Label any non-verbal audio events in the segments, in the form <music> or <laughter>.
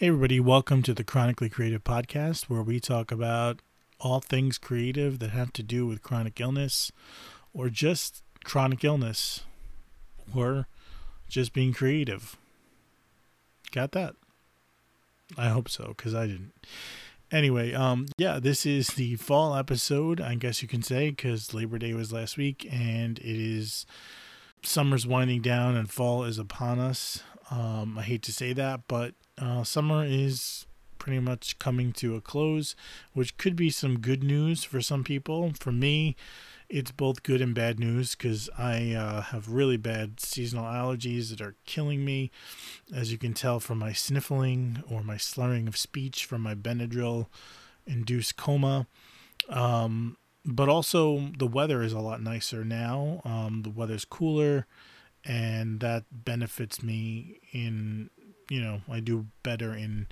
Hey, everybody, welcome to the Chronically Creative Podcast, where we talk about all things creative that have to do with chronic illness or just chronic illness or just being creative. Got that? I hope so, because I didn't. Anyway, um, yeah, this is the fall episode, I guess you can say, because Labor Day was last week and it is summer's winding down and fall is upon us. Um, I hate to say that, but uh, summer is pretty much coming to a close, which could be some good news for some people. For me, it's both good and bad news because I uh, have really bad seasonal allergies that are killing me, as you can tell from my sniffling or my slurring of speech from my Benadryl induced coma. Um, but also, the weather is a lot nicer now. Um, the weather's cooler, and that benefits me in you know, I do better in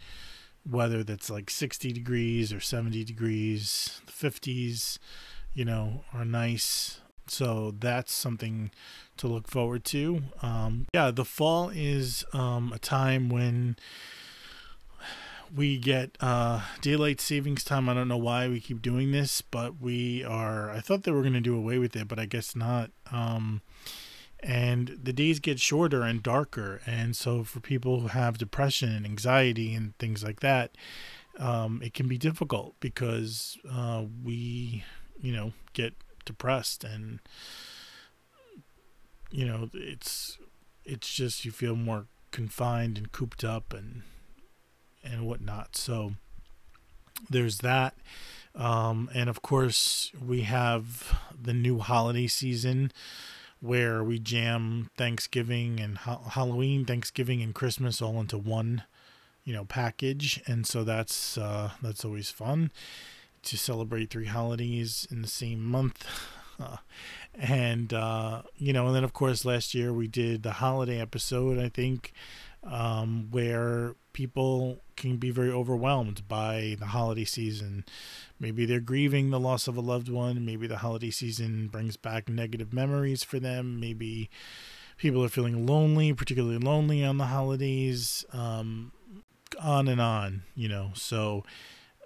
weather that's like 60 degrees or 70 degrees. 50s, you know, are nice. So that's something to look forward to. Um, yeah, the fall is um, a time when we get uh, daylight savings time. I don't know why we keep doing this, but we are. I thought they were going to do away with it, but I guess not. Um, and the days get shorter and darker. And so for people who have depression and anxiety and things like that um, it can be difficult because uh, we you know get depressed and you know it's it's just you feel more confined and cooped up and and whatnot. So there's that. Um, and of course we have the new holiday season where we jam Thanksgiving and ha- Halloween, Thanksgiving and Christmas all into one, you know, package, and so that's uh, that's always fun to celebrate three holidays in the same month. <laughs> And uh, you know, and then of course last year we did the holiday episode. I think um, where people can be very overwhelmed by the holiday season. Maybe they're grieving the loss of a loved one. Maybe the holiday season brings back negative memories for them. Maybe people are feeling lonely, particularly lonely on the holidays. Um, on and on, you know. So,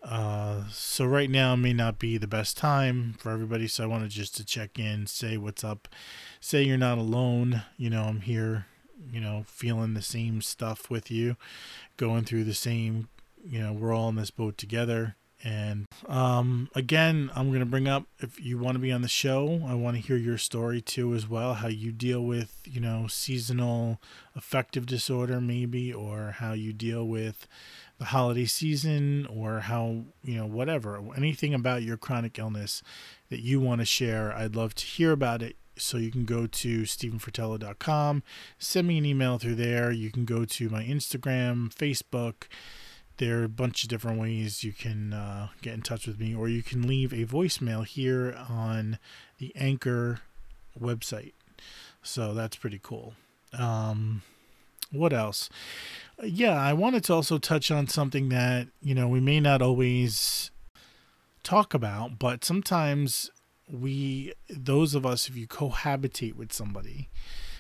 uh, so right now may not be the best time for everybody. So I wanted just to check in, say what's up, say you're not alone. You know, I'm here you know, feeling the same stuff with you, going through the same, you know, we're all in this boat together. And um, again, I'm going to bring up if you want to be on the show, I want to hear your story too, as well. How you deal with, you know, seasonal affective disorder, maybe, or how you deal with the holiday season, or how, you know, whatever, anything about your chronic illness that you want to share. I'd love to hear about it. So you can go to stephenfratello.com, send me an email through there. You can go to my Instagram, Facebook. There are a bunch of different ways you can uh, get in touch with me, or you can leave a voicemail here on the Anchor website. So that's pretty cool. Um, what else? Yeah, I wanted to also touch on something that, you know, we may not always talk about, but sometimes we those of us if you cohabitate with somebody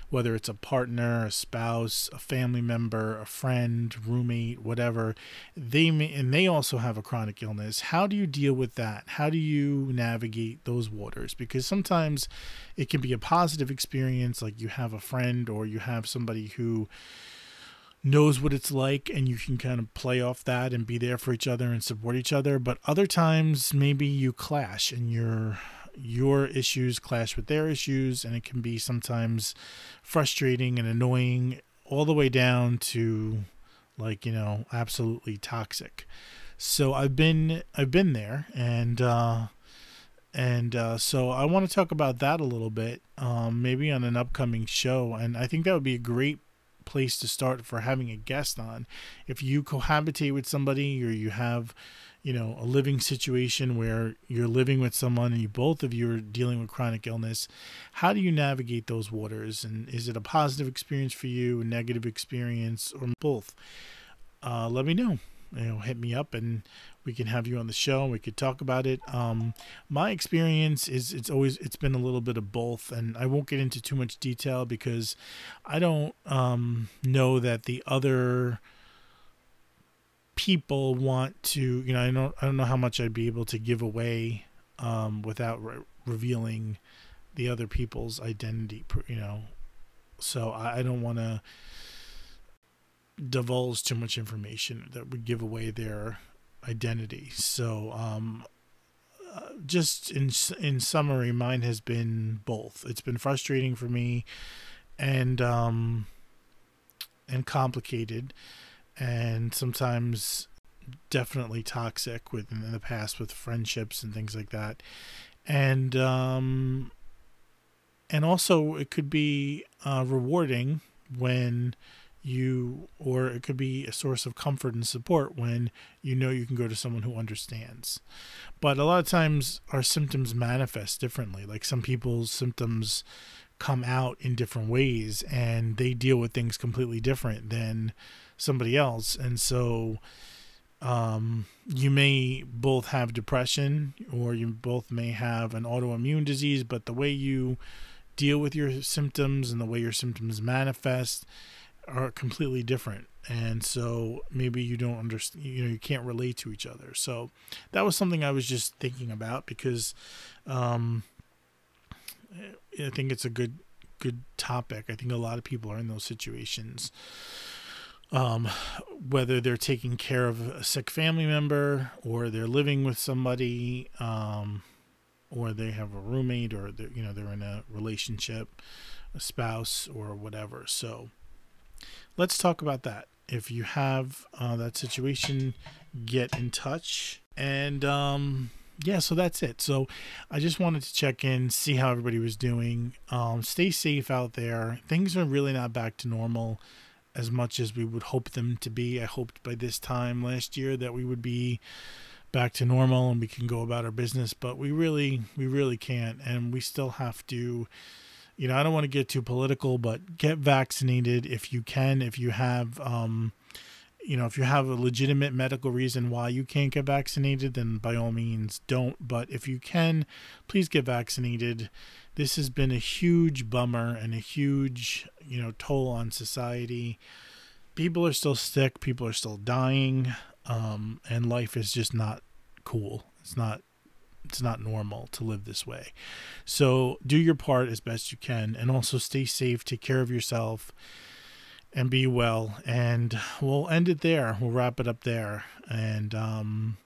whether it's a partner a spouse a family member a friend roommate whatever they may and they also have a chronic illness how do you deal with that? How do you navigate those waters? Because sometimes it can be a positive experience like you have a friend or you have somebody who knows what it's like and you can kind of play off that and be there for each other and support each other but other times maybe you clash and you're your issues clash with their issues, and it can be sometimes frustrating and annoying, all the way down to like you know absolutely toxic. So I've been I've been there, and uh, and uh, so I want to talk about that a little bit, um, maybe on an upcoming show, and I think that would be a great place to start for having a guest on. If you cohabitate with somebody or you have you know a living situation where you're living with someone and you both of you are dealing with chronic illness. How do you navigate those waters? And is it a positive experience for you a negative experience or both? Uh, let me know. You know hit me up and we can have you on the show we could talk about it. Um, my experience is it's always it's been a little bit of both and i won't get into too much detail because i don't um, know that the other people want to, you know, I don't, I don't know how much I'd be able to give away um, without re- revealing the other people's identity, you know. So I, I don't want to divulge too much information that would give away their identity. So, um, uh, just in in summary, mine has been both. It's been frustrating for me, and um, and complicated, and sometimes definitely toxic with in the past with friendships and things like that, and um, and also it could be uh, rewarding when you or it could be a source of comfort and support when you know you can go to someone who understands. But a lot of times our symptoms manifest differently. Like some people's symptoms come out in different ways and they deal with things completely different than somebody else. And so um, you may both have depression or you both may have an autoimmune disease but the way you deal with your symptoms and the way your symptoms manifest are completely different. And so maybe you don't understand you know you can't relate to each other. So that was something i was just thinking about because um i think it's a good good topic. I think a lot of people are in those situations um whether they're taking care of a sick family member or they're living with somebody um or they have a roommate or they're you know they're in a relationship a spouse or whatever so let's talk about that. If you have uh, that situation, get in touch. And um, yeah, so that's it. So I just wanted to check in, see how everybody was doing. Um, stay safe out there. Things are really not back to normal as much as we would hope them to be. I hoped by this time last year that we would be back to normal and we can go about our business, but we really, we really can't. And we still have to you know, I don't want to get too political, but get vaccinated if you can. If you have, um, you know, if you have a legitimate medical reason why you can't get vaccinated, then by all means don't. But if you can, please get vaccinated. This has been a huge bummer and a huge, you know, toll on society. People are still sick, people are still dying, um, and life is just not cool. It's not it's not normal to live this way. So do your part as best you can and also stay safe, take care of yourself and be well. And we'll end it there. We'll wrap it up there. And um,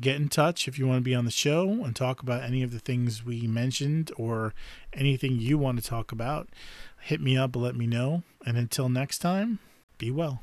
get in touch if you want to be on the show and talk about any of the things we mentioned or anything you want to talk about. Hit me up, let me know. And until next time, be well.